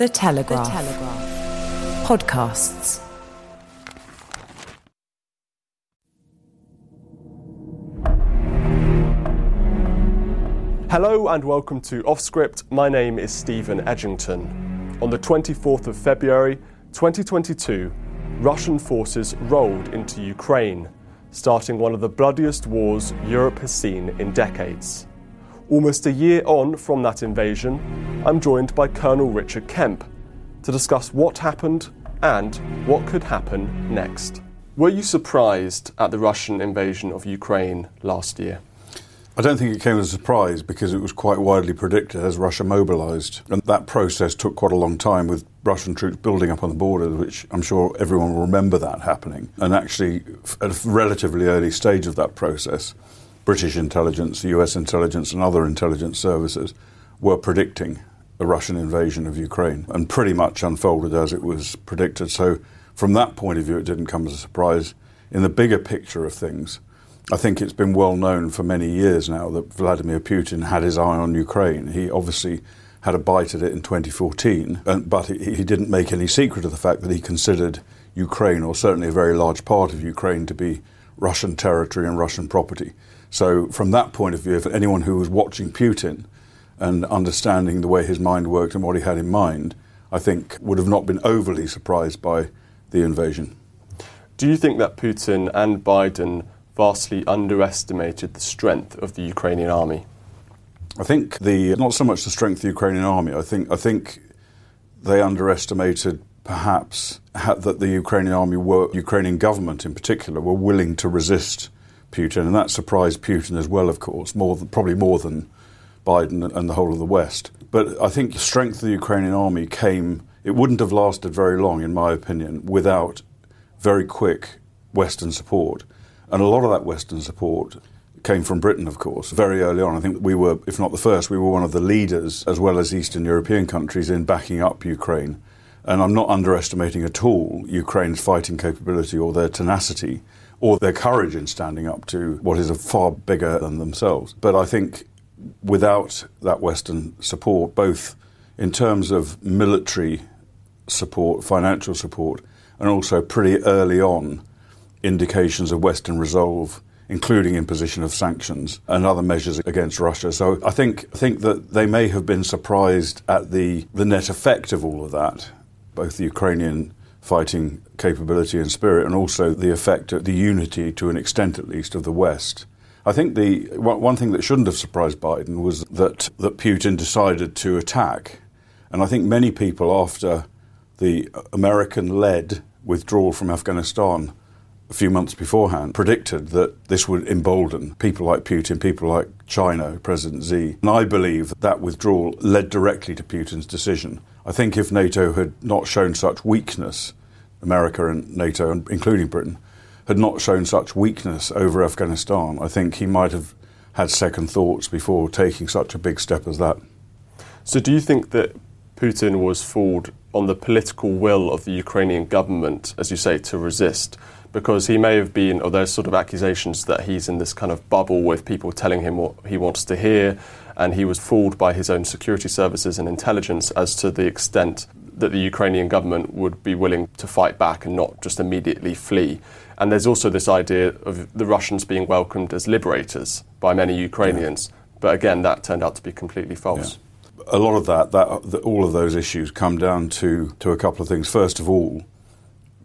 The Telegraph. The Telegraph. Podcasts. Hello and welcome to Offscript. My name is Steven Edginton. On the 24th of February 2022, Russian forces rolled into Ukraine, starting one of the bloodiest wars Europe has seen in decades. Almost a year on from that invasion, I'm joined by Colonel Richard Kemp to discuss what happened and what could happen next. Were you surprised at the Russian invasion of Ukraine last year? I don't think it came as a surprise because it was quite widely predicted as Russia mobilised. And that process took quite a long time with Russian troops building up on the border, which I'm sure everyone will remember that happening. And actually, at a relatively early stage of that process, British intelligence, US intelligence, and other intelligence services were predicting a Russian invasion of Ukraine and pretty much unfolded as it was predicted. So, from that point of view, it didn't come as a surprise. In the bigger picture of things, I think it's been well known for many years now that Vladimir Putin had his eye on Ukraine. He obviously had a bite at it in 2014, but he didn't make any secret of the fact that he considered Ukraine, or certainly a very large part of Ukraine, to be Russian territory and Russian property. So, from that point of view, if anyone who was watching Putin and understanding the way his mind worked and what he had in mind, I think would have not been overly surprised by the invasion. Do you think that Putin and Biden vastly underestimated the strength of the Ukrainian army? I think the not so much the strength of the Ukrainian army. I think I think they underestimated perhaps that the Ukrainian army were Ukrainian government in particular were willing to resist Putin, and that surprised Putin as well, of course, more than, probably more than Biden and the whole of the West. But I think the strength of the Ukrainian army came. It wouldn't have lasted very long, in my opinion, without very quick Western support, and a lot of that Western support came from Britain, of course, very early on. I think we were, if not the first, we were one of the leaders, as well as Eastern European countries, in backing up Ukraine. And I'm not underestimating at all Ukraine's fighting capability or their tenacity or their courage in standing up to what is far bigger than themselves. But I think without that Western support, both in terms of military support, financial support, and also pretty early on indications of Western resolve, including imposition of sanctions and other measures against Russia. So I think think that they may have been surprised at the, the net effect of all of that, both the Ukrainian fighting capability and spirit, and also the effect, of the unity to an extent at least, of the West. I think the one thing that shouldn't have surprised Biden was that, that Putin decided to attack. And I think many people, after the American led withdrawal from Afghanistan a few months beforehand, predicted that this would embolden people like Putin, people like China, President Xi. And I believe that, that withdrawal led directly to Putin's decision. I think if NATO had not shown such weakness, America and NATO, including Britain, had not shown such weakness over Afghanistan, I think he might have had second thoughts before taking such a big step as that. So, do you think that Putin was fooled on the political will of the Ukrainian government, as you say, to resist? Because he may have been, or there's sort of accusations that he's in this kind of bubble with people telling him what he wants to hear, and he was fooled by his own security services and intelligence as to the extent that the Ukrainian government would be willing to fight back and not just immediately flee. And there's also this idea of the Russians being welcomed as liberators by many Ukrainians. Yeah. But again, that turned out to be completely false. Yeah. A lot of that, that, all of those issues come down to, to a couple of things. First of all,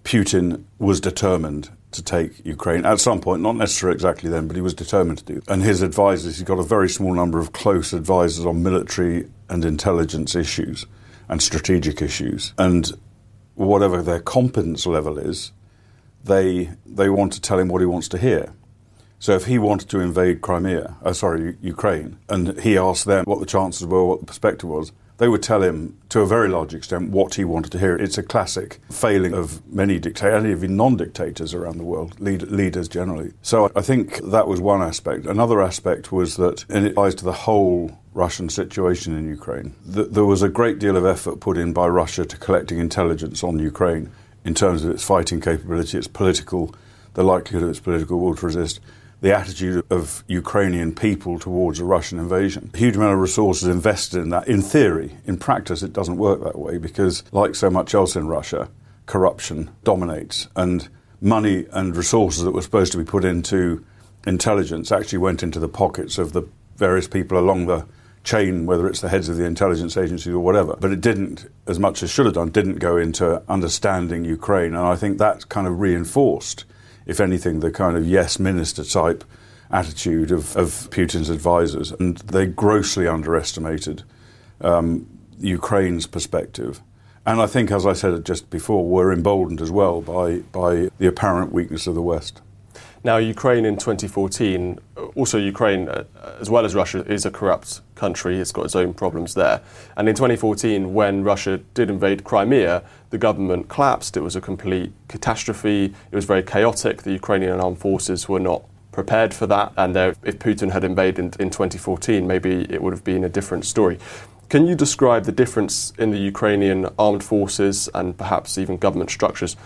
Putin was determined to take Ukraine at some point, not necessarily exactly then, but he was determined to do. And his advisors, he's got a very small number of close advisors on military and intelligence issues and strategic issues. And whatever their competence level is, they they want to tell him what he wants to hear. So if he wanted to invade Crimea, uh, sorry, Ukraine, and he asked them what the chances were, what the perspective was, they would tell him to a very large extent what he wanted to hear. It's a classic failing of many dictators, and even non-dictators around the world, lead, leaders generally. So I think that was one aspect. Another aspect was that, and it applies to the whole Russian situation in Ukraine, that there was a great deal of effort put in by Russia to collecting intelligence on Ukraine in terms of its fighting capability, its political, the likelihood of its political will to resist the attitude of Ukrainian people towards a Russian invasion. A huge amount of resources invested in that. In theory, in practice, it doesn't work that way because, like so much else in Russia, corruption dominates, and money and resources that were supposed to be put into intelligence actually went into the pockets of the various people along the chain, whether it's the heads of the intelligence agencies or whatever. But it didn't, as much as should have done, didn't go into understanding Ukraine. And I think that kind of reinforced if anything, the kind of yes minister type attitude of, of Putin's advisors. And they grossly underestimated um, Ukraine's perspective. And I think, as I said just before, were emboldened as well by, by the apparent weakness of the West. Now, Ukraine in 2014, also Ukraine, uh, as well as Russia, is a corrupt country. It's got its own problems there. And in 2014, when Russia did invade Crimea, the government collapsed. It was a complete catastrophe. It was very chaotic. The Ukrainian armed forces were not prepared for that. And if Putin had invaded in, in 2014, maybe it would have been a different story. Can you describe the difference in the Ukrainian armed forces and perhaps even government structures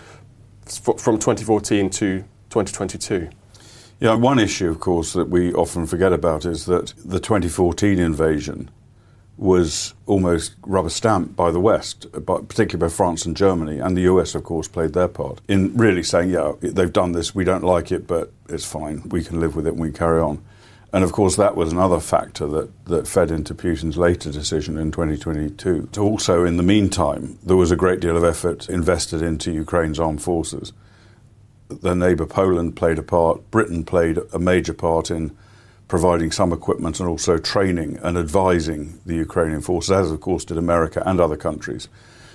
from 2014 to 2022? Yeah, one issue, of course, that we often forget about is that the 2014 invasion was almost rubber stamped by the West, particularly by France and Germany, and the US, of course, played their part in really saying, yeah, they've done this, we don't like it, but it's fine, we can live with it and we carry on. And of course, that was another factor that, that fed into Putin's later decision in 2022. Also, in the meantime, there was a great deal of effort invested into Ukraine's armed forces their neighbour Poland played a part. Britain played a major part in providing some equipment and also training and advising the Ukrainian forces, as of course did America and other countries.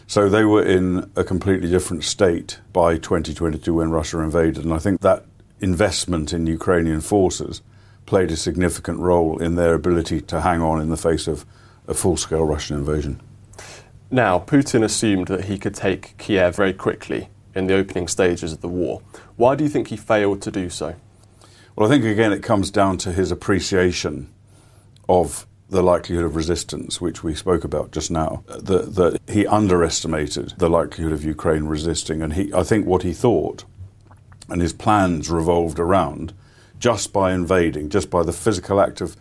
So they were in a completely different state by 2022 when Russia invaded. And I think that investment in Ukrainian forces played a significant role in their ability to hang on in the face of a full scale Russian invasion. Now, Putin assumed that he could take Kiev very quickly in the opening stages of the war. Why do you think he failed to do so? Well, I think again it comes down to his appreciation of the likelihood of resistance, which we spoke about just now. That, that he underestimated the likelihood of Ukraine resisting, and he, I think what he thought, and his plans revolved around, just by invading, just by the physical act of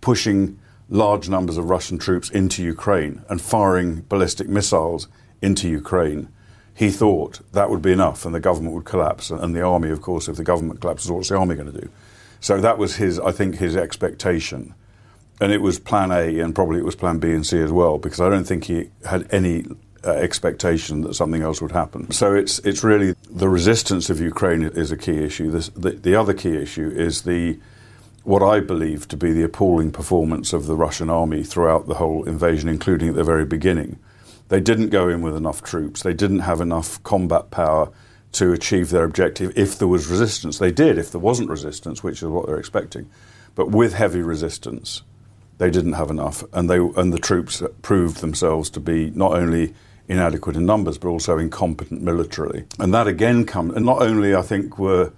pushing large numbers of Russian troops into Ukraine and firing ballistic missiles into Ukraine he thought that would be enough and the government would collapse. And the army, of course, if the government collapses, what's the army going to do? So that was his, I think, his expectation. And it was plan A, and probably it was plan B and C as well, because I don't think he had any uh, expectation that something else would happen. So it's, it's really the resistance of Ukraine is a key issue. This, the, the other key issue is the what I believe to be the appalling performance of the Russian army throughout the whole invasion, including at the very beginning they didn't go in with enough troops. They didn't have enough combat power to achieve their objective if there was resistance. They did if there wasn't resistance, which is what they're expecting. But with heavy resistance, they didn't have enough, and they and the troops proved themselves to be not only inadequate in numbers but also incompetent militarily. And that again comes. And not only I think were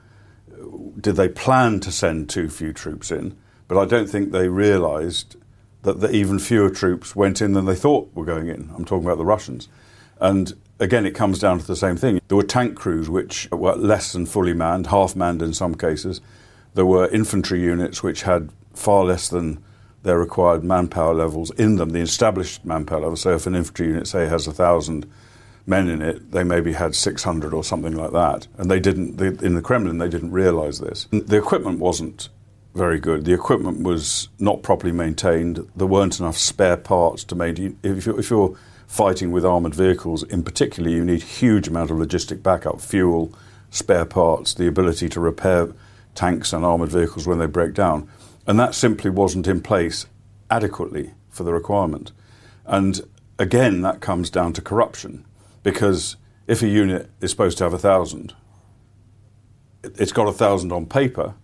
did they plan to send too few troops in, but I don't think they realised that the even fewer troops went in than they thought were going in. I'm talking about the Russians. And again, it comes down to the same thing. There were tank crews which were less than fully manned, half manned in some cases. There were infantry units which had far less than their required manpower levels in them, the established manpower. So if an infantry unit, say, has a thousand men in it, they maybe had 600 or something like that. And they didn't, they, in the Kremlin, they didn't realize this. The equipment wasn't very good. The equipment was not properly maintained. There weren't enough spare parts to maintain. If you're, if you're fighting with armoured vehicles, in particular, you need huge amount of logistic backup, fuel, spare parts, the ability to repair tanks and armoured vehicles when they break down. And that simply wasn't in place adequately for the requirement. And again, that comes down to corruption, because if a unit is supposed to have a thousand, it's got a thousand on paper,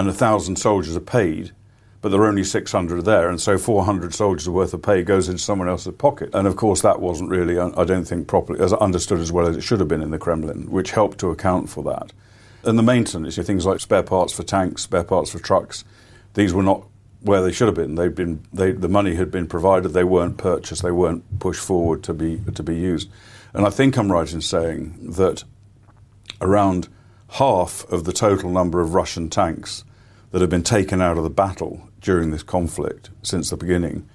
and a thousand soldiers are paid, but there are only 600 there, and so 400 soldiers worth of pay goes into someone else's pocket. And of course, that wasn't really, I don't think, properly as understood as well as it should have been in the Kremlin, which helped to account for that. And the maintenance, you know, things like spare parts for tanks, spare parts for trucks, these were not where they should have been. They'd been they, the money had been provided. They weren't purchased. They weren't pushed forward to be to be used. And I think I'm right in saying that around half of the total number of Russian tanks that have been taken out of the battle during this conflict since the beginning,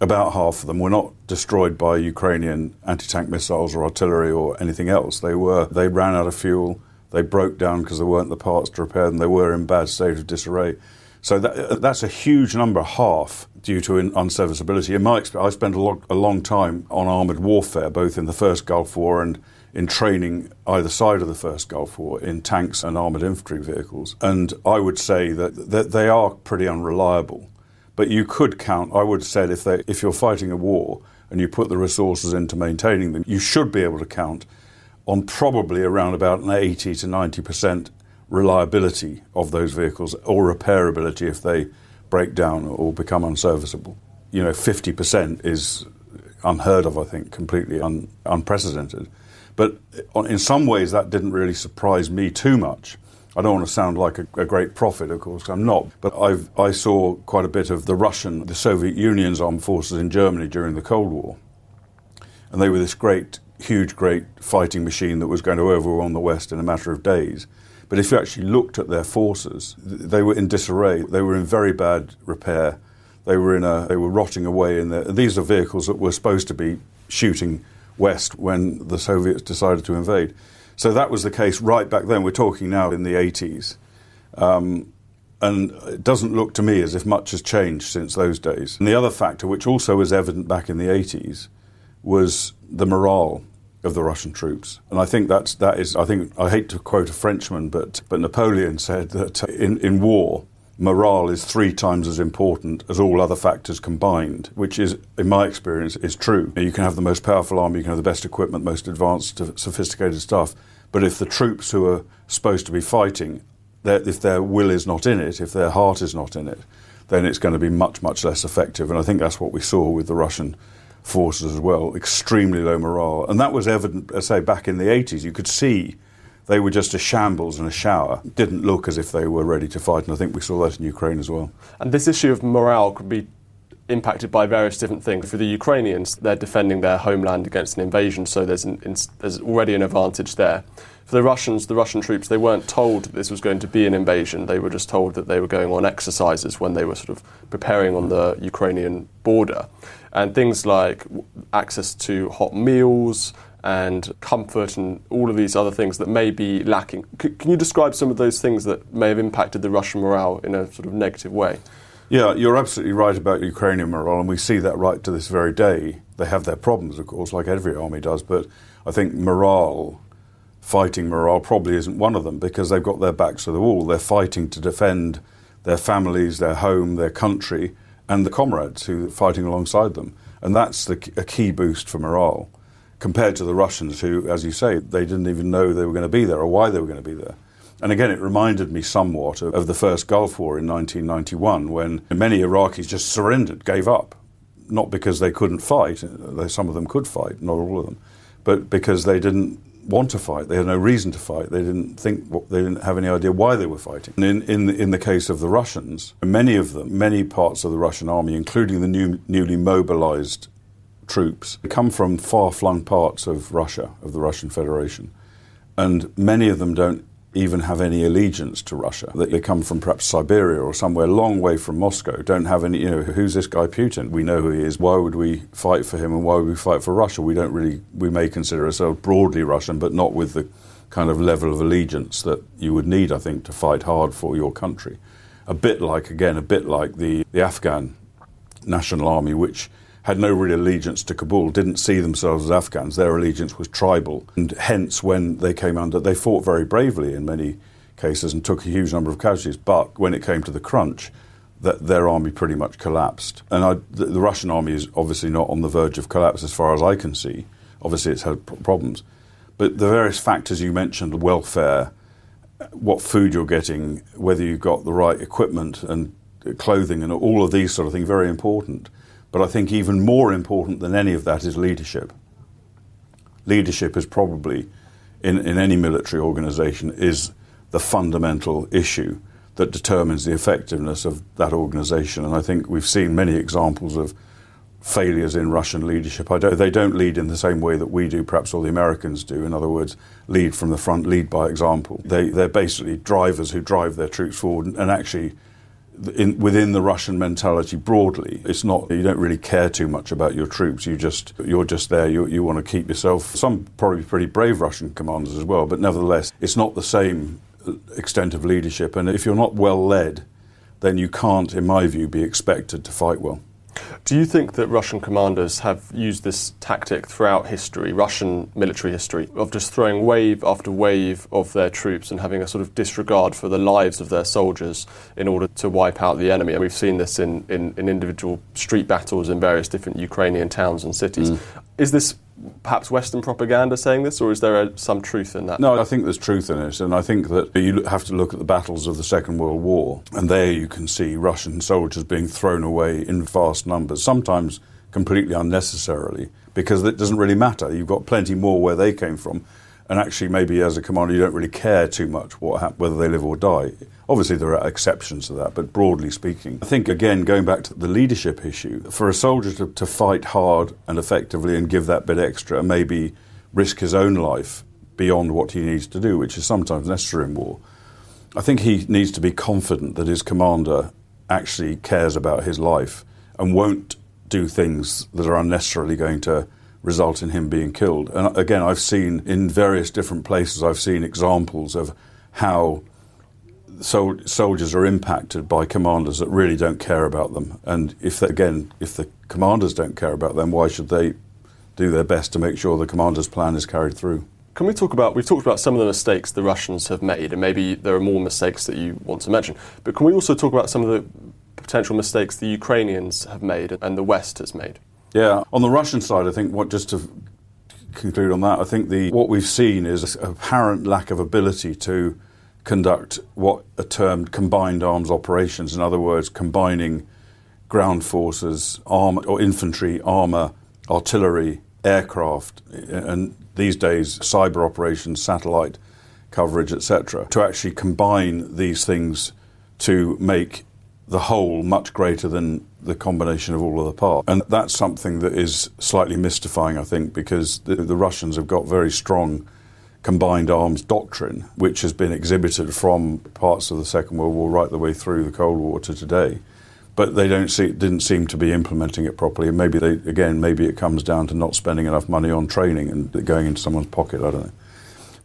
about half of them were not destroyed by Ukrainian anti-tank missiles or artillery or anything else. They were they ran out of fuel. They broke down because there weren't the parts to repair them. They were in bad state of disarray. So that, that's a huge number, half due to unserviceability. In my experience, I spent a, lo- a long time on armoured warfare, both in the first Gulf War and in training either side of the first Gulf War in tanks and armoured infantry vehicles. And I would say that, that they are pretty unreliable. But you could count, I would have said, if, they, if you're fighting a war and you put the resources into maintaining them, you should be able to count on probably around about an 80 to 90 percent reliability of those vehicles or repairability if they break down or become unserviceable. You know, 50% is unheard of, I think, completely un- unprecedented. But in some ways, that didn't really surprise me too much. I don't want to sound like a, a great prophet, of course, I'm not. But I've, I saw quite a bit of the Russian, the Soviet Union's armed forces in Germany during the Cold War. And they were this great, huge, great fighting machine that was going to overwhelm the West in a matter of days. But if you actually looked at their forces, they were in disarray. They were in very bad repair. They were in a, they were rotting away in. These are vehicles that were supposed to be shooting west when the Soviets decided to invade. So that was the case right back then. We're talking now in the 80s. Um, and it doesn't look to me as if much has changed since those days. And the other factor, which also was evident back in the 80s, was the morale of the Russian troops. And I think that's, that is, I think, I hate to quote a Frenchman, but, but Napoleon said that in, in war, morale is three times as important as all other factors combined, which is, in my experience, is true. You can have the most powerful army, you can have the best equipment, most advanced, sophisticated stuff, but if the troops who are supposed to be fighting, if their will is not in it, if their heart is not in it, then it's going to be much, much less effective. And I think that's what we saw with the Russian forces as well, extremely low morale. And that was evident, I say, back in the 80s. You could see they were just a shambles and a shower. Didn't look as if they were ready to fight, and I think we saw that in Ukraine as well. And this issue of morale could be impacted by various different things. For the Ukrainians, they're defending their homeland against an invasion, so there's, an, there's already an advantage there. For the Russians, the Russian troops, they weren't told that this was going to be an invasion. They were just told that they were going on exercises when they were sort of preparing on the Ukrainian border and things like access to hot meals and comfort and all of these other things that may be lacking. C- can you describe some of those things that may have impacted the Russian morale in a sort of negative way? Yeah, you're absolutely right about Ukrainian morale, and we see that right to this very day. They have their problems, of course, like every army does, but I think morale, fighting morale, probably isn't one of them because they've got their backs to the wall. They're fighting to defend their families, their home, their country and the comrades who are fighting alongside them. And that's the, a key boost for morale compared to the Russians, who, as you say, they didn't even know they were going to be there or why they were going to be there. And again, it reminded me somewhat of, of the first Gulf War in 1991 when many Iraqis just surrendered, gave up. Not because they couldn't fight, though some of them could fight, not all of them, but because they didn't want to fight. They had no reason to fight. They didn't think, they didn't have any idea why they were fighting. And in, in, in the case of the Russians, many of them, many parts of the Russian army, including the new, newly mobilized troops, come from far flung parts of Russia, of the Russian Federation. And many of them don't even have any allegiance to Russia. They come from perhaps Siberia or somewhere long way from Moscow, don't have any, you know, who's this guy Putin? We know who he is. Why would we fight for him and why would we fight for Russia? We don't really, we may consider ourselves broadly Russian, but not with the kind of level of allegiance that you would need, I think, to fight hard for your country. A bit like, again, a bit like the, the Afghan National Army, which had no real allegiance to Kabul, didn't see themselves as Afghans. Their allegiance was tribal. And hence, when they came under, they fought very bravely in many cases and took a huge number of casualties. But when it came to the crunch, that their army pretty much collapsed. And I, the, the, Russian army is obviously not on the verge of collapse as far as I can see. Obviously, it's had problems. But the various factors you mentioned, welfare, what food you're getting, whether you've got the right equipment and clothing, and all of these sort of things, very important. But I think even more important than any of that is leadership. Leadership is probably, in, in any military organization, is the fundamental issue that determines the effectiveness of that organization. And I think we've seen many examples of failures in Russian leadership. Don't, they don't lead in the same way that we do, perhaps, or the Americans do. In other words, lead from the front, lead by example. They, they're basically drivers who drive their troops forward and actually in, within the Russian mentality broadly, it's not you don't really care too much about your troops. You just you're just there. You, you want to keep yourself. Some probably pretty brave Russian commanders as well, but nevertheless, it's not the same uh, extent of leadership. And if you're not well led, then you can't, in my view, be expected to fight well. Do you think that Russian commanders have used this tactic throughout history, Russian military history, of just throwing wave after wave of their troops and having a sort of disregard for the lives of their soldiers in order to wipe out the enemy? And we've seen this in, in, in individual street battles in various different Ukrainian towns and cities. Mm. Is this perhaps Western propaganda saying this, or is there a, some truth in that? No, I think there's truth in it, and I think that you have to look at the battles of the Second World War, and there you can see Russian soldiers being thrown away in vast numbers, sometimes completely unnecessarily, because it doesn't really matter. You've got plenty more where they came from and actually maybe as a commander you don't really care too much what whether they live or die. Obviously there are exceptions to that, but broadly speaking, I think again going back to the leadership issue, for a soldier to, to fight hard and effectively and give that bit extra and maybe risk his own life beyond what he needs to do, which is sometimes necessary in war. I think he needs to be confident that his commander actually cares about his life and won't do things that are unnecessarily going to result in him being killed. And again, I've seen in various different places, I've seen examples of how sol- soldiers are impacted by commanders that really don't care about them. And if they, again, if the commanders don't care about them, why should they do their best to make sure the commander's plan is carried through? Can we talk about, we've talked about some of the mistakes the Russians have made, and maybe there are more mistakes that you want to mention. But can we also talk about some of the potential mistakes the Ukrainians have made and the West has made? Yeah, on the Russian side, I think what just to conclude on that, I think the what we've seen is an apparent lack of ability to conduct what are termed combined arms operations. In other words, combining ground forces, armor or infantry, armor, artillery, aircraft, and these days cyber operations, satellite coverage, etc. To actually combine these things to make the whole much greater than the combination of all of the parts. And that's something that is slightly mystifying, I think, because the, the, Russians have got very strong combined arms doctrine, which has been exhibited from parts of the Second World War right the way through the Cold War to today. But they don't see, didn't seem to be implementing it properly. And maybe they, again, maybe it comes down to not spending enough money on training and going into someone's pocket. I don't know.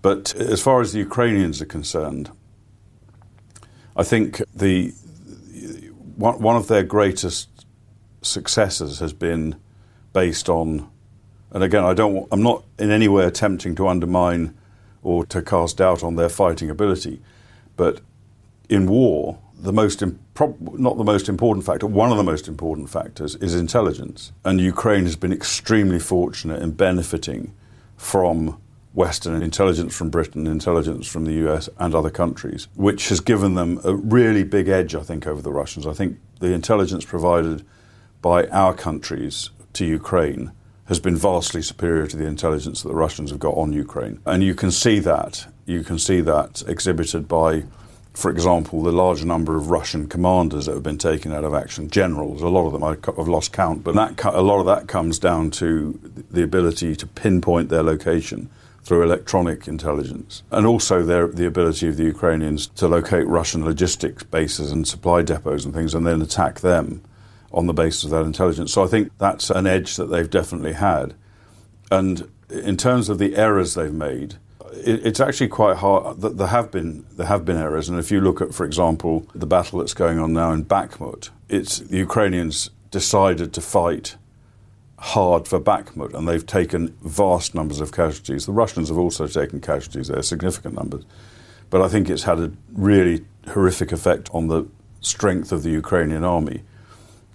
But as far as the Ukrainians are concerned, I think the one, one of their greatest successes has been based on, and again, I don't, I'm not in any way attempting to undermine or to cast doubt on their fighting ability, but in war, the most imp- not the most important factor, one of the most important factors is intelligence, and Ukraine has been extremely fortunate in benefiting from Western intelligence from Britain, intelligence from the US and other countries, which has given them a really big edge, I think, over the Russians. I think the intelligence provided by our countries to Ukraine has been vastly superior to the intelligence that the Russians have got on Ukraine. And you can see that. You can see that exhibited by, for example, the large number of Russian commanders that have been taken out of action, generals. A lot of them I've lost count, but that, a lot of that comes down to the ability to pinpoint their location through electronic intelligence, and also their, the ability of the Ukrainians to locate Russian logistics bases and supply depots and things, and then attack them on the basis of that intelligence. So I think that's an edge that they've definitely had. And in terms of the errors they've made, it, it's actually quite hard. There have been there have been errors, and if you look at, for example, the battle that's going on now in Bakhmut, it's the Ukrainians decided to fight hard for Bakhmut, and they've taken vast numbers of casualties. The Russians have also taken casualties there, significant numbers. But I think it's had a really horrific effect on the strength of the Ukrainian army.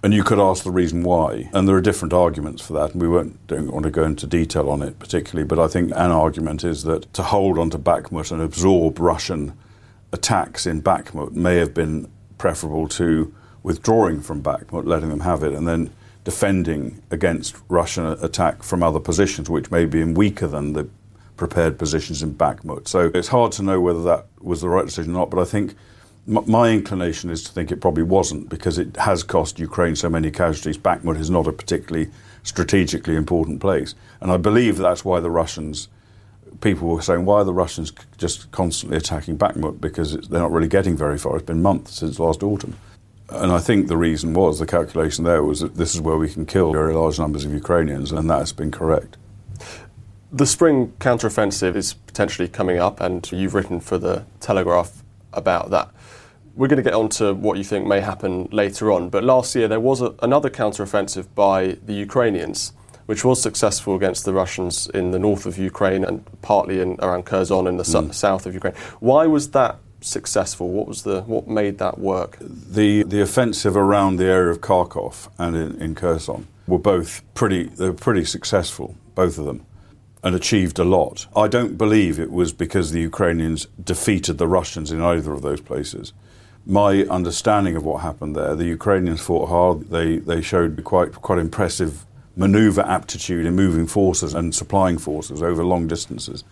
And you could ask the reason why. And there are different arguments for that, and we won't, don't want to go into detail on it particularly. But I think an argument is that to hold on to Bakhmut and absorb Russian attacks in Bakhmut may have been preferable to withdrawing from Bakhmut, letting them have it, and then defending against Russian attack from other positions, which may be in weaker than the prepared positions in Bakhmut. So it's hard to know whether that was the right decision or not, but I think my inclination is to think it probably wasn't because it has cost Ukraine so many casualties. Bakhmut is not a particularly strategically important place. And I believe that's why the Russians, people were saying, why are the Russians just constantly attacking Bakhmut? Because they're not really getting very far. It's been months since last autumn. And I think the reason was, the calculation there was that this is where we can kill very large numbers of Ukrainians, and that has been correct. The spring counteroffensive is potentially coming up, and you've written for the Telegraph about that. We're going to get on to what you think may happen later on, but last year there was a, another counteroffensive by the Ukrainians, which was successful against the Russians in the north of Ukraine and partly in, around Kherson in the mm. south of Ukraine. Why was that successful? What was the what made that work? The the offensive around the area of Kharkov and in, in Kherson were both pretty they were pretty successful, both of them and achieved a lot. I don't believe it was because the Ukrainians defeated the Russians in either of those places. My understanding of what happened there, the Ukrainians fought hard. They, they showed quite, quite impressive maneuver aptitude in moving forces and supplying forces over long distances.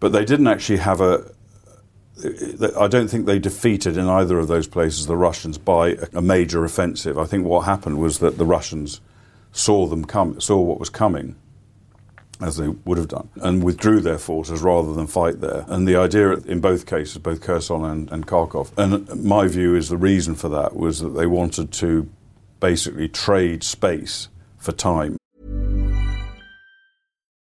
But they didn't actually have a. I don't think they defeated in either of those places the Russians by a major offensive. I think what happened was that the Russians saw them come, saw what was coming, as they would have done, and withdrew their forces rather than fight there. And the idea in both cases, both Kherson and, and Kharkov, and my view is the reason for that was that they wanted to basically trade space for time.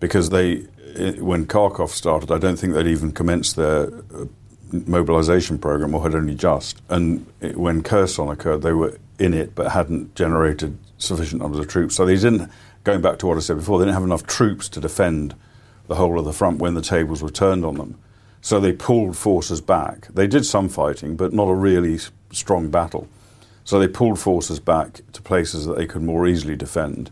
Because they, when Kharkov started, I don't think they'd even commenced their uh, mobilization program or had only just. And when Kherson occurred, they were in it but hadn't generated sufficient numbers of troops. So they didn't going back to what I said before, they didn't have enough troops to defend the whole of the front when the tables were turned on them. So they pulled forces back. They did some fighting, but not a really strong battle. So they pulled forces back to places that they could more easily defend,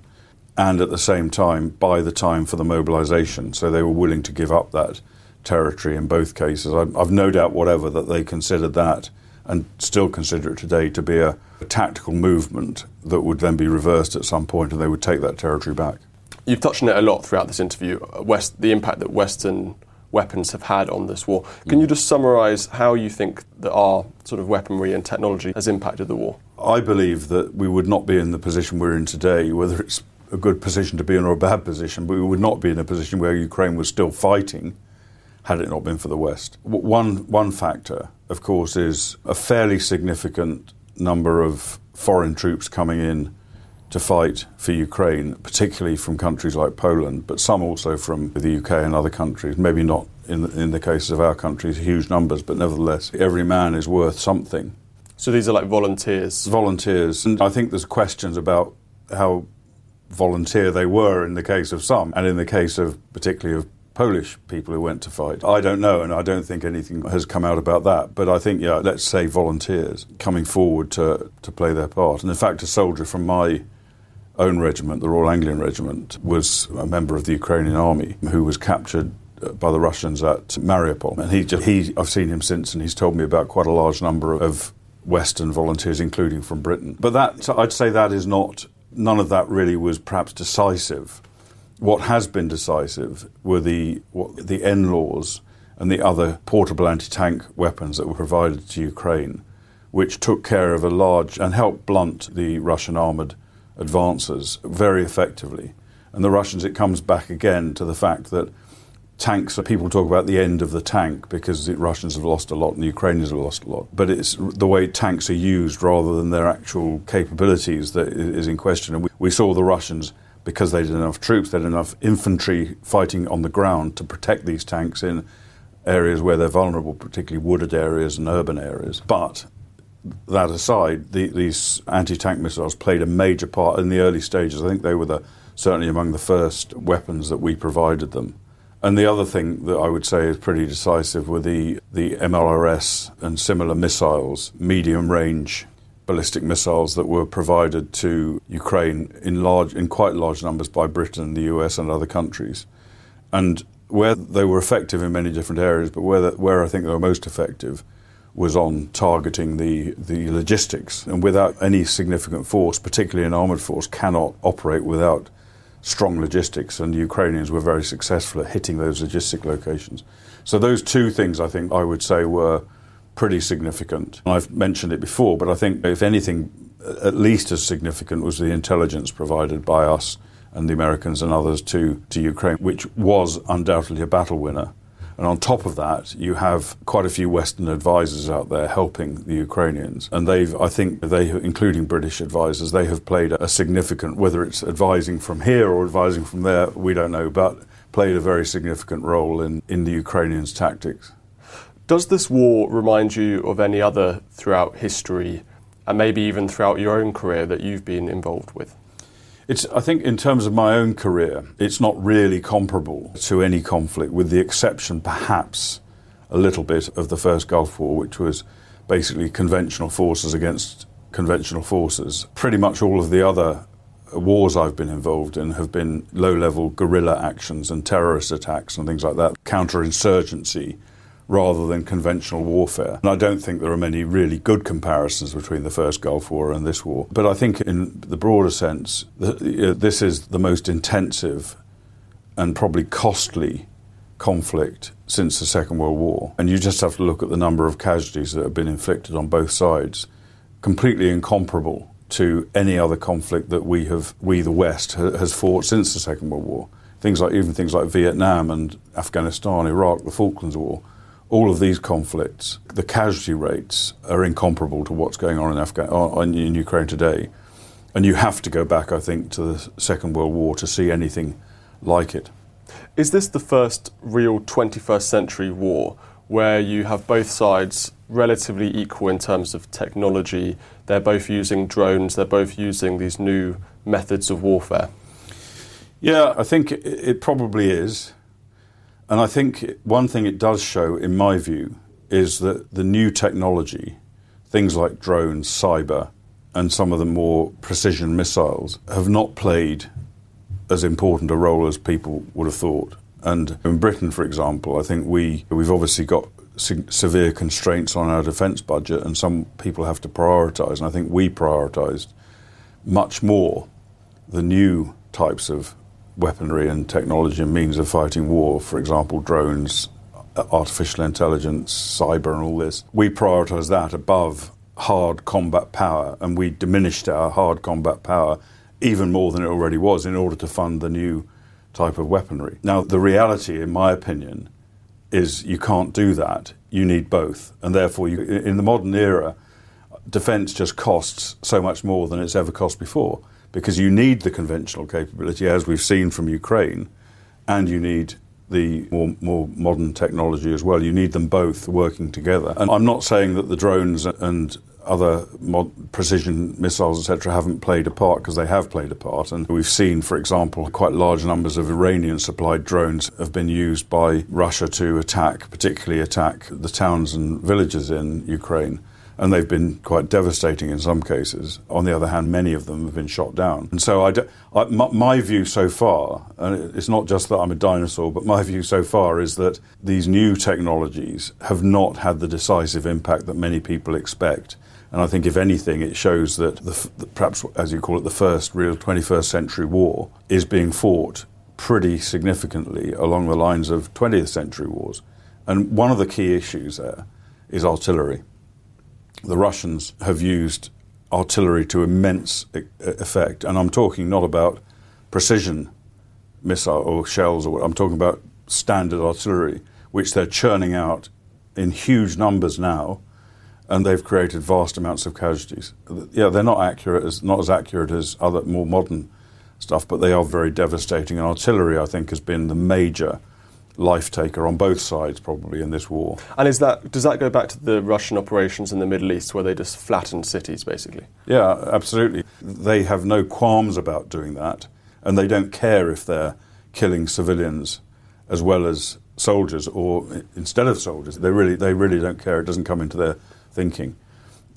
and at the same time, buy the time for the mobilization. So they were willing to give up that territory in both cases. I've no doubt whatever that they considered that and still consider it today to be a, a, tactical movement that would then be reversed at some point and they would take that territory back. You've touched on it a lot throughout this interview, uh, West, the impact that Western weapons have had on this war. Can you just summarise how you think that our sort of weaponry and technology has impacted the war? I believe that we would not be in the position we're in today, whether it's a good position to be in or a bad position, but we would not be in a position where Ukraine was still fighting had it not been for the West. One, one factor of course, is a fairly significant number of foreign troops coming in to fight for Ukraine, particularly from countries like Poland, but some also from the UK and other countries. Maybe not in the, in the cases of our countries, huge numbers, but nevertheless, every man is worth something. So these are like volunteers? Volunteers. And I think there's questions about how volunteer they were in the case of some, and in the case of particularly of Polish people who went to fight. I don't know, and I don't think anything has come out about that. But I think, yeah, let's say volunteers coming forward to, to play their part. And in fact, a soldier from my own regiment, the Royal Anglian Regiment, was a member of the Ukrainian army who was captured uh, by the Russians at Mariupol. And he, just, he, I've seen him since, and he's told me about quite a large number of Western volunteers, including from Britain. But that, I'd say that is not none of that really was perhaps decisive. What has been decisive were the, what, the NLAWs and the other portable anti tank weapons that were provided to Ukraine, which took care of a large and helped blunt the Russian armoured advances very effectively. And the Russians, it comes back again to the fact that tanks, people talk about the end of the tank because the Russians have lost a lot and the Ukrainians have lost a lot. But it's the way tanks are used rather than their actual capabilities that is in question. And we, we saw the Russians, because they had enough troops, they had enough infantry fighting on the ground to protect these tanks in areas where they're vulnerable, particularly wooded areas and urban areas. But that aside, the, these anti-tank missiles played a major part in the early stages. I think they were the, certainly among the first weapons that we provided them. And the other thing that I would say is pretty decisive were the, the MLRS and similar missiles, medium range ballistic missiles that were provided to Ukraine in large in quite large numbers by Britain, the US and other countries. And where they were effective in many different areas, but where, the, where I think they were most effective was on targeting the, the logistics. And without any significant force, particularly an armoured force, cannot operate without strong logistics. And the Ukrainians were very successful at hitting those logistic locations. So those two things, I think, I would say were pretty significant. I've mentioned it before, but I think if anything, at least as significant was the intelligence provided by us and the Americans and others to, to Ukraine, which was undoubtedly a battle winner. And on top of that, you have quite a few Western advisors out there helping the Ukrainians. And they've, I think, they, including British advisors, they have played a significant, whether it's advising from here or advising from there, we don't know, but played a very significant role in, in the Ukrainians' tactics. Does this war remind you of any other throughout history and maybe even throughout your own career that you've been involved with? It's, I think, in terms of my own career, it's not really comparable to any conflict, with the exception, perhaps, a little bit of the first Gulf War, which was basically conventional forces against conventional forces. Pretty much all of the other wars I've been involved in have been low level guerrilla actions and terrorist attacks and things like that, counterinsurgency rather than conventional warfare. And I don't think there are many really good comparisons between the first Gulf War and this war. But I think, in the broader sense, uh, this is the most intensive and probably costly conflict since the Second World War. And you just have to look at the number of casualties that have been inflicted on both sides, completely incomparable to any other conflict that we have, we the West, has fought since the Second World War. Things like even things like Vietnam and Afghanistan, Iraq, the Falklands War all of these conflicts, the casualty rates are incomparable to what's going on in, Afghan- in Ukraine today. And you have to go back, I think, to the Second World War to see anything like it. Is this the first real 21st century war where you have both sides relatively equal in terms of technology? They're both using drones, they're both using these new methods of warfare. Yeah, I think it probably is. And I think one thing it does show, in my view, is that the new technology, things like drones, cyber, and some of the more precision missiles, have not played as important a role as people would have thought. And in Britain, for example, I think we, we've obviously got se- severe constraints on our defence budget, and some people have to prioritise. And I think we prioritised much more the new types of weaponry and technology and means of fighting war, for example, drones, artificial intelligence, cyber, and all this. We prioritise that above hard combat power, and we diminished our hard combat power even more than it already was in order to fund the new type of weaponry. Now, the reality, in my opinion, is you can't do that. You need both. And therefore, you, in the modern era, defence just costs so much more than it's ever cost before because you need the conventional capability, as we've seen from Ukraine, and you need the more, more modern technology as well. You need them both working together. And I'm not saying that the drones and other mod- precision missiles, etc., haven't played a part because they have played a part. And we've seen, for example, quite large numbers of Iranian supplied drones have been used by Russia to attack, particularly attack the towns and villages in Ukraine. And they've been quite devastating in some cases. On the other hand, many of them have been shot down. And so, I I, my, my, view so far, and it's not just that I'm a dinosaur, but my view so far is that these new technologies have not had the decisive impact that many people expect. And I think, if anything, it shows that the, the, perhaps, as you call it, the first real 21st century war is being fought pretty significantly along the lines of 20th century wars. And one of the key issues there is artillery the Russians have used artillery to immense effect. And I'm talking not about precision missile or shells, or I'm talking about standard artillery, which they're churning out in huge numbers now, and they've created vast amounts of casualties. Yeah, they're not accurate as not as accurate as other more modern stuff, but they are very devastating. And artillery, I think, has been the major life taker on both sides, probably in this war. And is that does that go back to the Russian operations in the Middle East, where they just flattened cities, basically? Yeah, absolutely. They have no qualms about doing that, and they don't care if they're killing civilians as well as soldiers, or instead of soldiers. They really, they really don't care. It doesn't come into their thinking,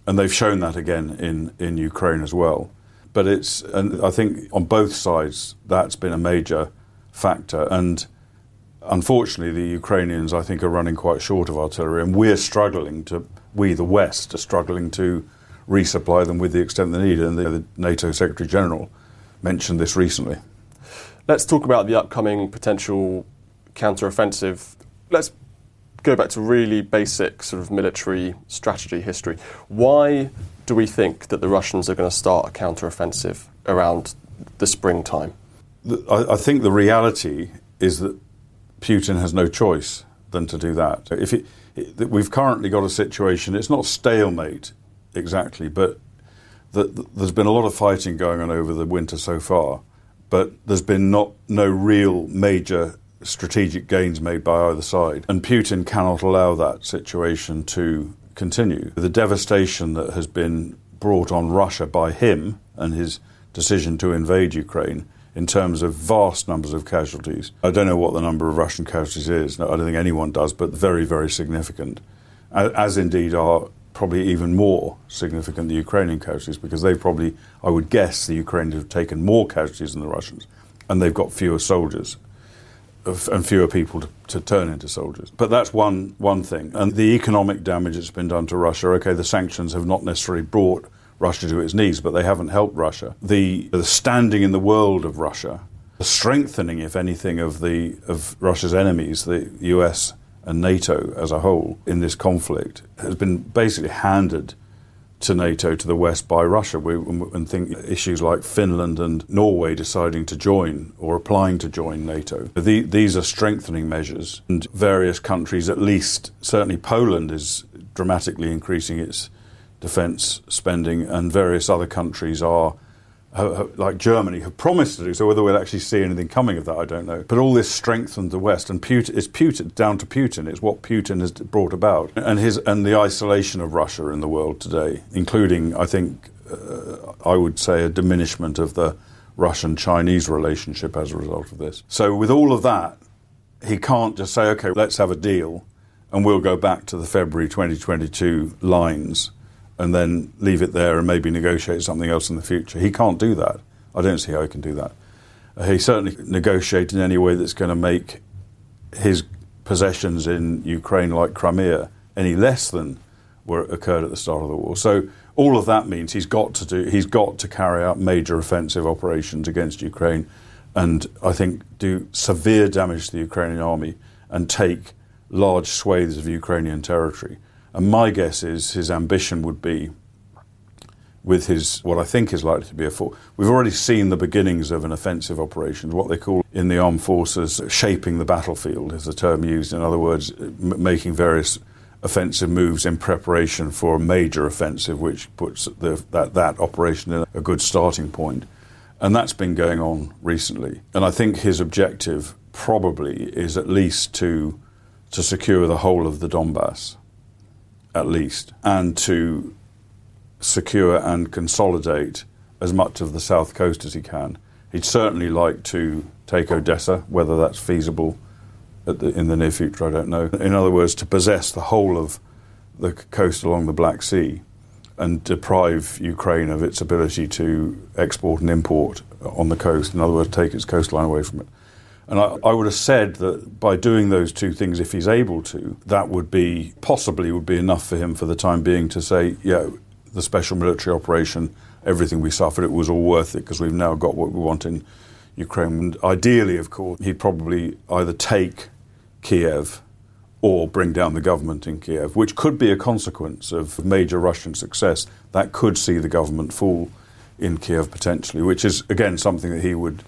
and they've shown that again in in Ukraine as well. But it's, and I think on both sides, that's been a major factor, and Unfortunately, the Ukrainians, I think, are running quite short of artillery, and we're struggling to, we, the West, are struggling to resupply them with the extent they need. And the, the NATO Secretary General mentioned this recently. Let's talk about the upcoming potential counteroffensive. Let's go back to really basic sort of military strategy history. Why do we think that the Russians are going to start a counteroffensive around the springtime? I, I think the reality is that Putin has no choice than to do that. If it, it, we've currently got a situation, it's not stalemate exactly, but the, the, there's been a lot of fighting going on over the winter so far, but there's been not no real major strategic gains made by either side, and Putin cannot allow that situation to continue. The devastation that has been brought on Russia by him and his decision to invade Ukraine in terms of vast numbers of casualties. I don't know what the number of Russian casualties is. I don't think anyone does, but very, very significant. As indeed are probably even more significant the Ukrainian casualties, because they've probably, I would guess, the Ukrainians have taken more casualties than the Russians, and they've got fewer soldiers and fewer people to, to, turn into soldiers. But that's one one thing. And the economic damage that's been done to Russia. Okay, the sanctions have not necessarily brought Russia to its knees, but they haven't helped Russia. The, the standing in the world of Russia, the strengthening, if anything, of the of Russia's enemies, the U.S. and NATO as a whole in this conflict, has been basically handed to NATO to the west by Russia. We, and think issues like Finland and Norway deciding to join or applying to join NATO. The, these are strengthening measures, and various countries, at least certainly Poland, is dramatically increasing its defence spending, and various other countries are. like Germany have promised to do so. Whether we'll actually see anything coming of that, I don't know. But all this strengthened the West, and Putin, it's Putin down to Putin. It's what Putin has brought about, and his and the isolation of Russia in the world today, including, I think, uh, I would say, a diminishment of the Russian-Chinese relationship as a result of this. So, with all of that, he can't just say, "Okay, let's have a deal." And we'll go back to the February 2022 lines and then leave it there and maybe negotiate something else in the future. He can't do that. I don't see how he can do that. He certainly negotiate in any way that's going to make his possessions in Ukraine, like Crimea, any less than were occurred at the start of the war. So all of that means he's got to do. He's got to carry out major offensive operations against Ukraine, and I think do severe damage to the Ukrainian army and take large swathes of Ukrainian territory. And my guess is his ambition would be with his what I think is likely to be a full. We've already seen the beginnings of an offensive operation, what they call in the armed forces shaping the battlefield, is the term used. In other words, m- making various offensive moves in preparation for a major offensive, which puts the, that that operation in a good starting point. And that's been going on recently. And I think his objective probably is at least to to secure the whole of the Donbass at least, and to secure and consolidate as much of the south coast as he can. He'd certainly like to take Odessa, whether that's feasible the, in the near future, I don't know. In other words, to possess the whole of the coast along the Black Sea and deprive Ukraine of its ability to export and import on the coast. In other words, take its coastline away from it. And I, I, would have said that by doing those two things, if he's able to, that would be possibly would be enough for him for the time being to say, yeah, the special military operation, everything we suffered, it was all worth it because we've now got what we want in Ukraine. And ideally, of course, he'd probably either take Kiev or bring down the government in Kiev, which could be a consequence of major Russian success. That could see the government fall in Kiev potentially, which is again something that he would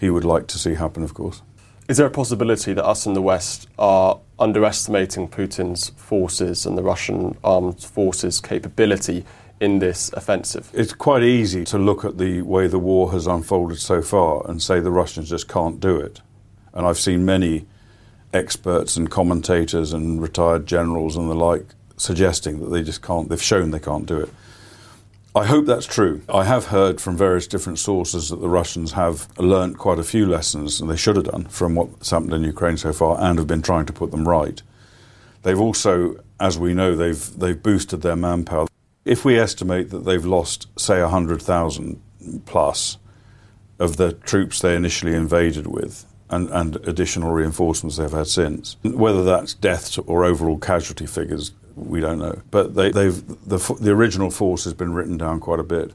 he would like to see happen, of course. Is there a possibility that us in the West are underestimating Putin's forces and the Russian armed forces' capability in this offensive? It's quite easy to look at the way the war has unfolded so far and say the Russians just can't do it. And I've seen many experts and commentators and retired generals and the like suggesting that they just can't, they've shown they can't do it. I hope that's true. I have heard from various different sources that the Russians have learnt quite a few lessons, and they should have done, from what's happened in Ukraine so far, and have been trying to put them right. They've also, as we know, they've, they've boosted their manpower. If we estimate that they've lost, say, 100,000 plus of the troops they initially invaded with, and, and additional reinforcements they've had since. Whether that's deaths or overall casualty figures, we don't know. But they, have the, the original force has been written down quite a bit,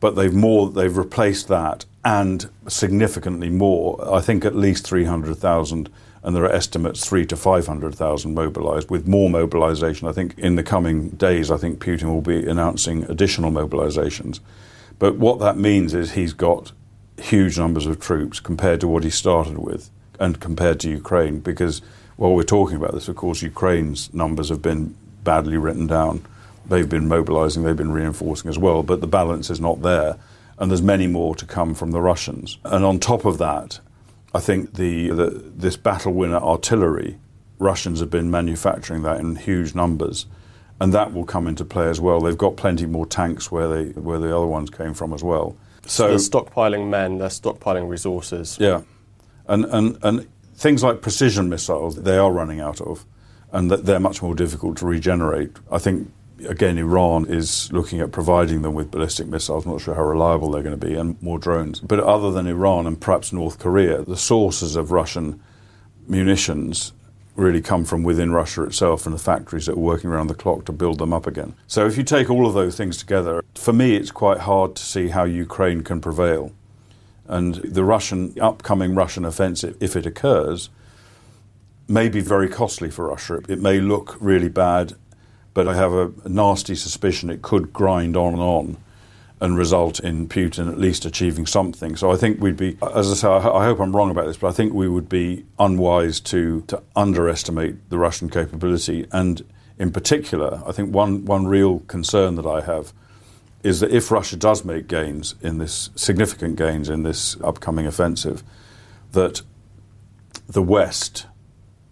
but they've more they've replaced that and significantly more. I think at least three hundred thousand, and there are estimates three to five hundred thousand mobilised. With more mobilisation, I think in the coming days, I think Putin will be announcing additional mobilisations. But what that means is he's got huge numbers of troops compared to what he started with and compared to Ukraine because while we're talking about this, of course, Ukraine's numbers have been badly written down. They've been mobilizing, they've been reinforcing as well, but the balance is not there. And there's many more to come from the Russians. And on top of that, I think the, the this battle winner artillery, Russians have been manufacturing that in huge numbers and that will come into play as well. They've got plenty more tanks where they where the other ones came from as well. So, they're stockpiling men, they're stockpiling resources. Yeah, and and and things like precision missiles they are running out of, and that they're much more difficult to regenerate. I think again Iran is looking at providing them with ballistic missiles. I'm not sure how reliable they're going to be, and more drones. But other than Iran and perhaps North Korea, the sources of Russian munitions really come from within Russia itself and the factories that are working around the clock to build them up again. So if you take all of those things together, for me it's quite hard to see how Ukraine can prevail. And the Russian upcoming Russian offensive, if it occurs, may be very costly for Russia. It may look really bad, but I have a nasty suspicion it could grind on and on and result in Putin at least achieving something. So I think we'd be, as I say, I hope I'm wrong about this, but I think we would be unwise to, to underestimate the Russian capability. And in particular, I think one, one real concern that I have is that if Russia does make gains in this, significant gains in this upcoming offensive, that the West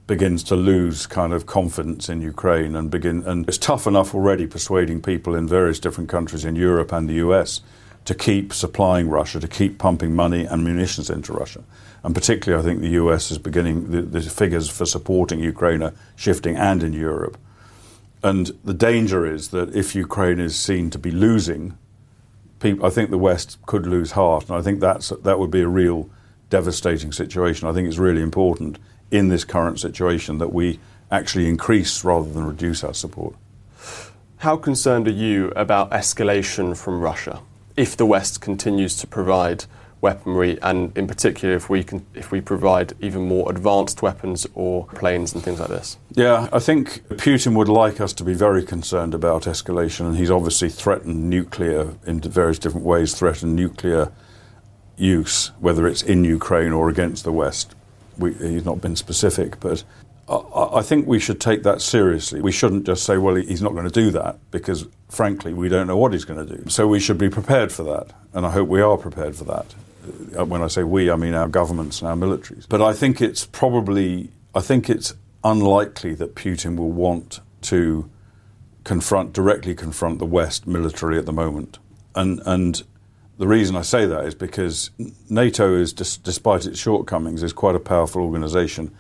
begins to lose kind of confidence in Ukraine and begin and it's tough enough already persuading people in various different countries in Europe and the US to keep supplying Russia, to keep pumping money and munitions into Russia. And particularly, I think the US is beginning, the, the figures for supporting Ukraine are shifting and in Europe. And the danger is that if Ukraine is seen to be losing, people, I think the West could lose heart. And I think that's, that would be a real devastating situation. I think it's really important in this current situation that we actually increase rather than reduce our support. How concerned are you about escalation from Russia if the West continues to provide weaponry, and in particular if we can, if we provide even more advanced weapons or planes and things like this? Yeah, I think Putin would like us to be very concerned about escalation, and he's obviously threatened nuclear in various different ways, threatened nuclear use, whether it's in Ukraine or against the West we, he's not been specific, but I, I, think we should take that seriously. We shouldn't just say, well, he's not going to do that, because frankly, we don't know what he's going to do. So we should be prepared for that, and I hope we are prepared for that. Uh, when I say we, I mean our governments and our militaries. But I think it's probably, I think it's unlikely that Putin will want to confront, directly confront the West militarily at the moment. And, and the reason I say that is because NATO is, despite its shortcomings, is quite a powerful organisation.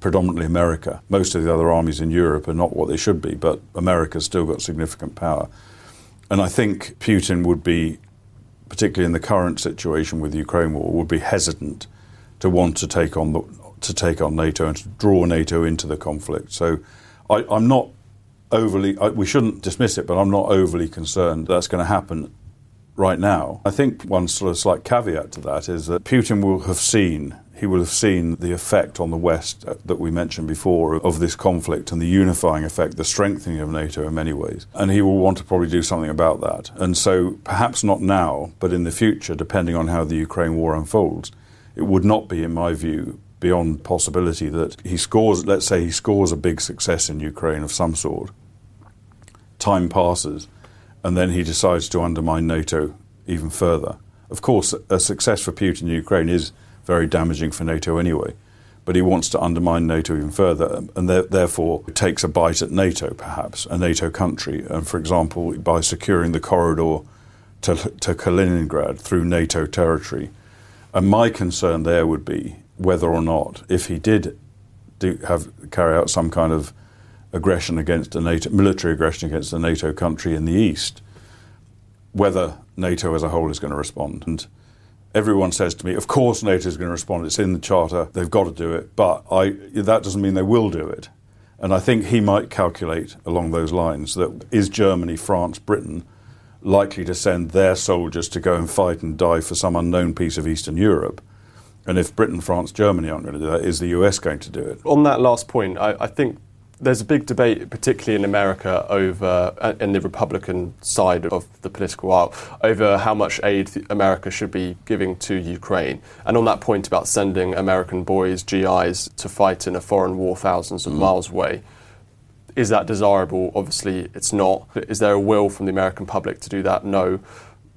Predominantly America. Most of the other armies in Europe are not what they should be, but America's still got significant power. And I think Putin would be, particularly in the current situation with the Ukraine war, would be hesitant to want to take on the, to take on NATO and to draw NATO into the conflict. So I, am not overly. I, we shouldn't dismiss it, but I'm not overly concerned that's going to happen right now. I think one sort of slight caveat to that is that Putin will have seen he will have seen the effect on the West uh, that we mentioned before of this conflict and the unifying effect, the strengthening of NATO in many ways. And he will want to probably do something about that. And so, perhaps not now, but in the future, depending on how the Ukraine war unfolds, it would not be, in my view, beyond possibility that he scores, let's say he scores a big success in Ukraine of some sort. Time passes, and then he decides to undermine NATO even further. Of course, a success for Putin in Ukraine is very damaging for NATO anyway. But he wants to undermine NATO even further, and therefore takes a bite at NATO, perhaps, a NATO country. And for example, by securing the corridor to, to Kaliningrad through NATO territory. And my concern there would be whether or not, if he did do have carry out some kind of aggression against a NATO military aggression against a NATO country in the east, whether NATO as a whole is going to respond. And everyone says to me, "Of course, NATO is going to respond. It's in the charter. They've got to do it." But I, that doesn't mean they will do it. And I think he might calculate along those lines that is Germany, France, Britain likely to send their soldiers to go and fight and die for some unknown piece of Eastern Europe? And if Britain, France, Germany aren't going to do that, is the US going to do it? On that last point, I, I think there's a big debate, particularly in America, over uh, in the Republican side of the political aisle, over how much aid America should be giving to Ukraine. And on that point about sending American boys, GIs, to fight in a foreign war thousands of mm. miles away, is that desirable? Obviously, it's not. Is there a will from the American public to do that? No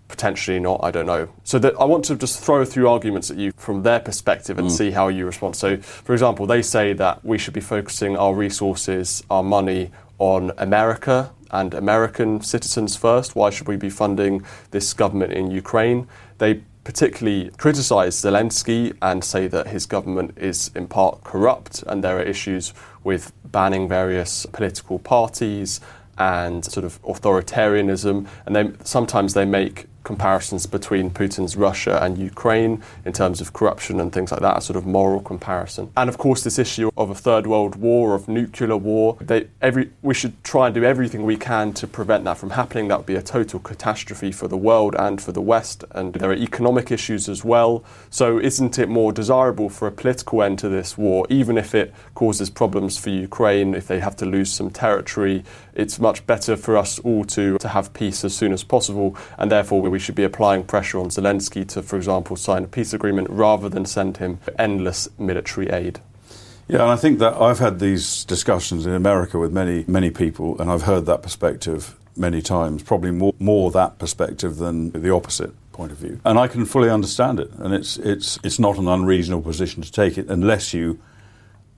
potentially not, I don't know. So that I want to just throw a few arguments at you from their perspective and mm. see how you respond. So, for example, they say that we should be focusing our resources, our money on America and American citizens first. Why should we be funding this government in Ukraine? They particularly criticize Zelensky and say that his government is in part corrupt and there are issues with banning various political parties and sort of authoritarianism and they sometimes they make comparisons between Putin's Russia and Ukraine in terms of corruption and things like that, a sort of moral comparison. And of course, this issue of a third world war, of nuclear war, they, every, we should try and do everything we can to prevent that from happening. That would be a total catastrophe for the world and for the West. And there are economic issues as well. So, isn't it more desirable for a political end to this war, even if it causes problems for Ukraine, if they have to lose some territory? It's much better for us all to, to have peace as soon as possible, and therefore we should be applying pressure on Zelensky to, for example, sign a peace agreement rather than send him endless military aid. Yeah, and I think that I've had these discussions in America with many, many people, and I've heard that perspective many times, probably more, more that perspective than the opposite point of view. And I can fully understand it, and it's, it's, it's not an unreasonable position to take it unless you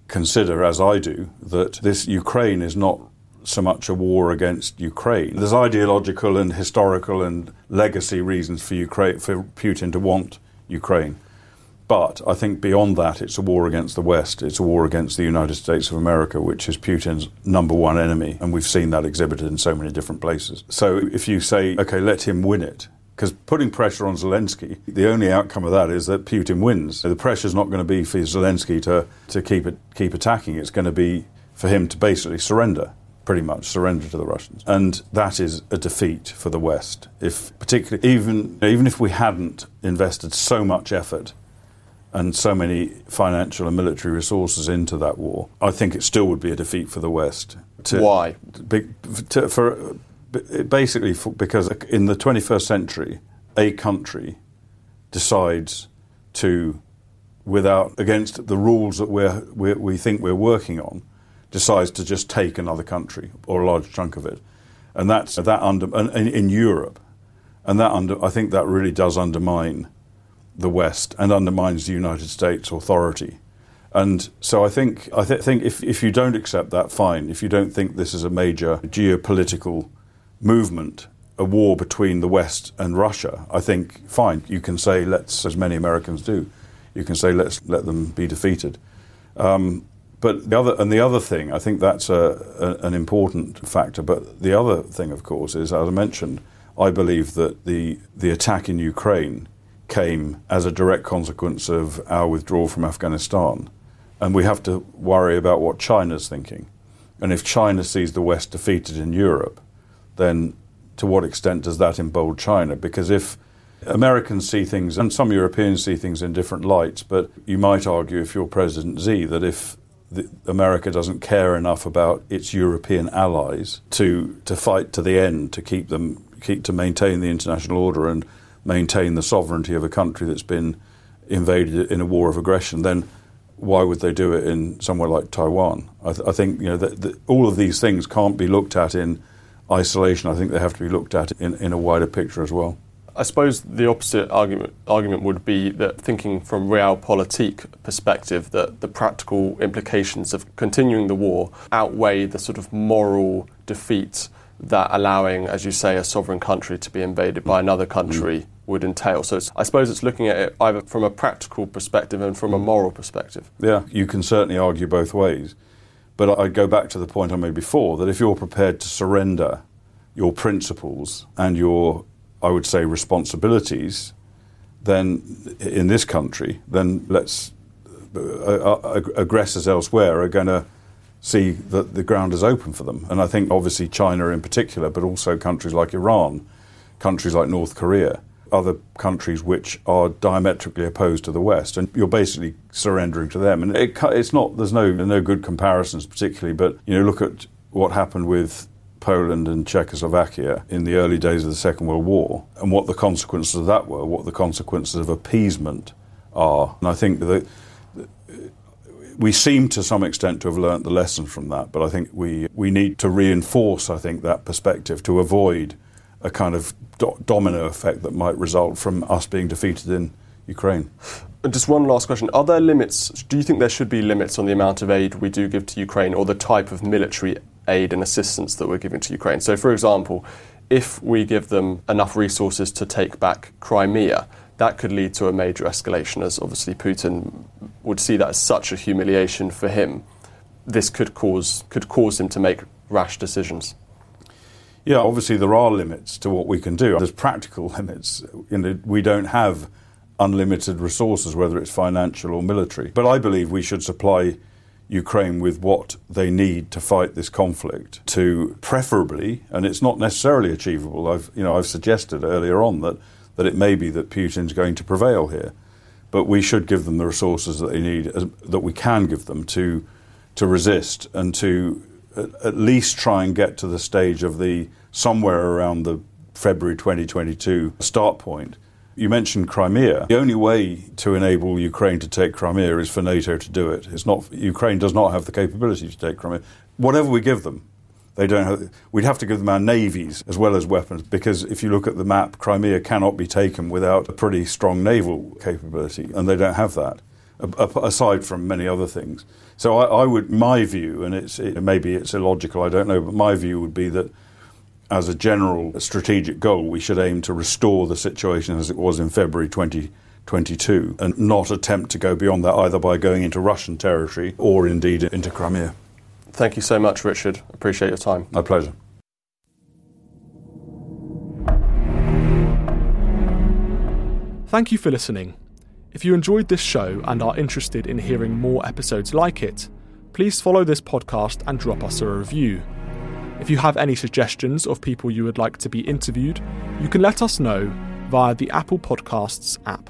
consider, as I do, that this Ukraine is not so much a war against Ukraine. There's ideological and historical and legacy reasons for Ukraine for Putin to want Ukraine. But I think beyond that, it's a war against the West. It's a war against the United States of America, which is Putin's number one enemy. And we've seen that exhibited in so many different places. So if you say, okay, let him win it, because putting pressure on Zelensky, the only outcome of that is that Putin wins. The pressure's not going to be for Zelensky to, to keep, it, keep attacking, it's going to be for him to basically surrender pretty much surrender to the Russians. And that is a defeat for the West. If particularly even even if we hadn't invested so much effort and so many financial and military resources into that war, I think it still would be a defeat for the West. To, Why? Be, to, for basically for, because in the 21st century, a country decides to, without against the rules that we're, we we think we're working on, decides to just take another country or a large chunk of it, and that's that under in, in Europe, and that under I think that really does undermine the West and undermines the United States authority. And so I think I th- think if, if you don't accept that, fine. If you don't think this is a major geopolitical movement, a war between the West and Russia, I think fine. You can say let's, as many Americans do, you can say let's let them be defeated. Um, but the other and the other thing, I think that's a, a, an important factor. But the other thing, of course, is as I mentioned, I believe that the, the attack in Ukraine came as a direct consequence of our withdrawal from Afghanistan. And we have to worry about what China's thinking. And if China sees the West defeated in Europe, then to what extent does that embolden China? Because if Americans see things, and some Europeans see things in different lights, but you might argue, if you're President Xi, that if America doesn't care enough about its European allies to to fight to the end to keep them keep to maintain the international order and maintain the sovereignty of a country that's been invaded in a war of aggression, then why would they do it in somewhere like Taiwan? I, th- I think you know that, that all of these things can't be looked at in isolation. I think they have to be looked at in, in a wider picture as well. I suppose the opposite argument argument would be that thinking from realpolitik perspective that the practical implications of continuing the war outweigh the sort of moral defeat that allowing, as you say, a sovereign country to be invaded by another country mm. would entail. So I suppose it's looking at it either from a practical perspective and from a moral perspective. Yeah, you can certainly argue both ways. But I go back to the point I made before that if you're prepared to surrender your principles and your I would say, responsibilities, then in this country, then let's uh, uh, aggressors elsewhere are going to see that the ground is open for them. And I think obviously China in particular, but also countries like Iran, countries like North Korea, other countries which are diametrically opposed to the West, and you're basically surrendering to them. And it, it's not there's no no good comparisons particularly, but you know look at what happened with Poland and Czechoslovakia in the early days of the Second World War and what the consequences of that were, what the consequences of appeasement are. And I think that we seem to some extent to have learnt the lesson from that, but I think we, we need to reinforce, I think, that perspective to avoid a kind of do- domino effect that might result from us being defeated in Ukraine. Just one last question. Are there limits? Do you think there should be limits on the amount of aid we do give to Ukraine or the type of military aid and assistance that we're giving to Ukraine. So, for example, if we give them enough resources to take back Crimea, that could lead to a major escalation, as obviously Putin would see that as such a humiliation for him. This could cause could cause him to make rash decisions. Yeah, obviously there are limits to what we can do. There's practical limits. You know, we don't have unlimited resources, whether it's financial or military. But I believe we should supply Ukraine with what they need to fight this conflict to preferably, and it's not necessarily achievable. I've, you know, I've suggested earlier on that, that it may be that Putin's going to prevail here, but we should give them the resources that they need, that we can give them to, to resist and to at least try and get to the stage of the somewhere around the February 2022 start point you mentioned Crimea. The only way to enable Ukraine to take Crimea is for NATO to do it. It's not Ukraine does not have the capability to take Crimea. Whatever we give them, they don't have. We'd have to give them our navies as well as weapons because if you look at the map, Crimea cannot be taken without a pretty strong naval capability, and they don't have that. Aside from many other things, so I, I would my view, and it's it, maybe it's illogical, I don't know, but my view would be that as a general strategic goal, we should aim to restore the situation as it was in February 2022 and not attempt to go beyond that either by going into Russian territory or indeed into Crimea. Thank you so much, Richard. Appreciate your time. My pleasure. Thank you for listening. If you enjoyed this show and are interested in hearing more episodes like it, please follow this podcast and drop us a review. If you have any suggestions of people you would like to be interviewed, you can let us know via the Apple Podcasts app.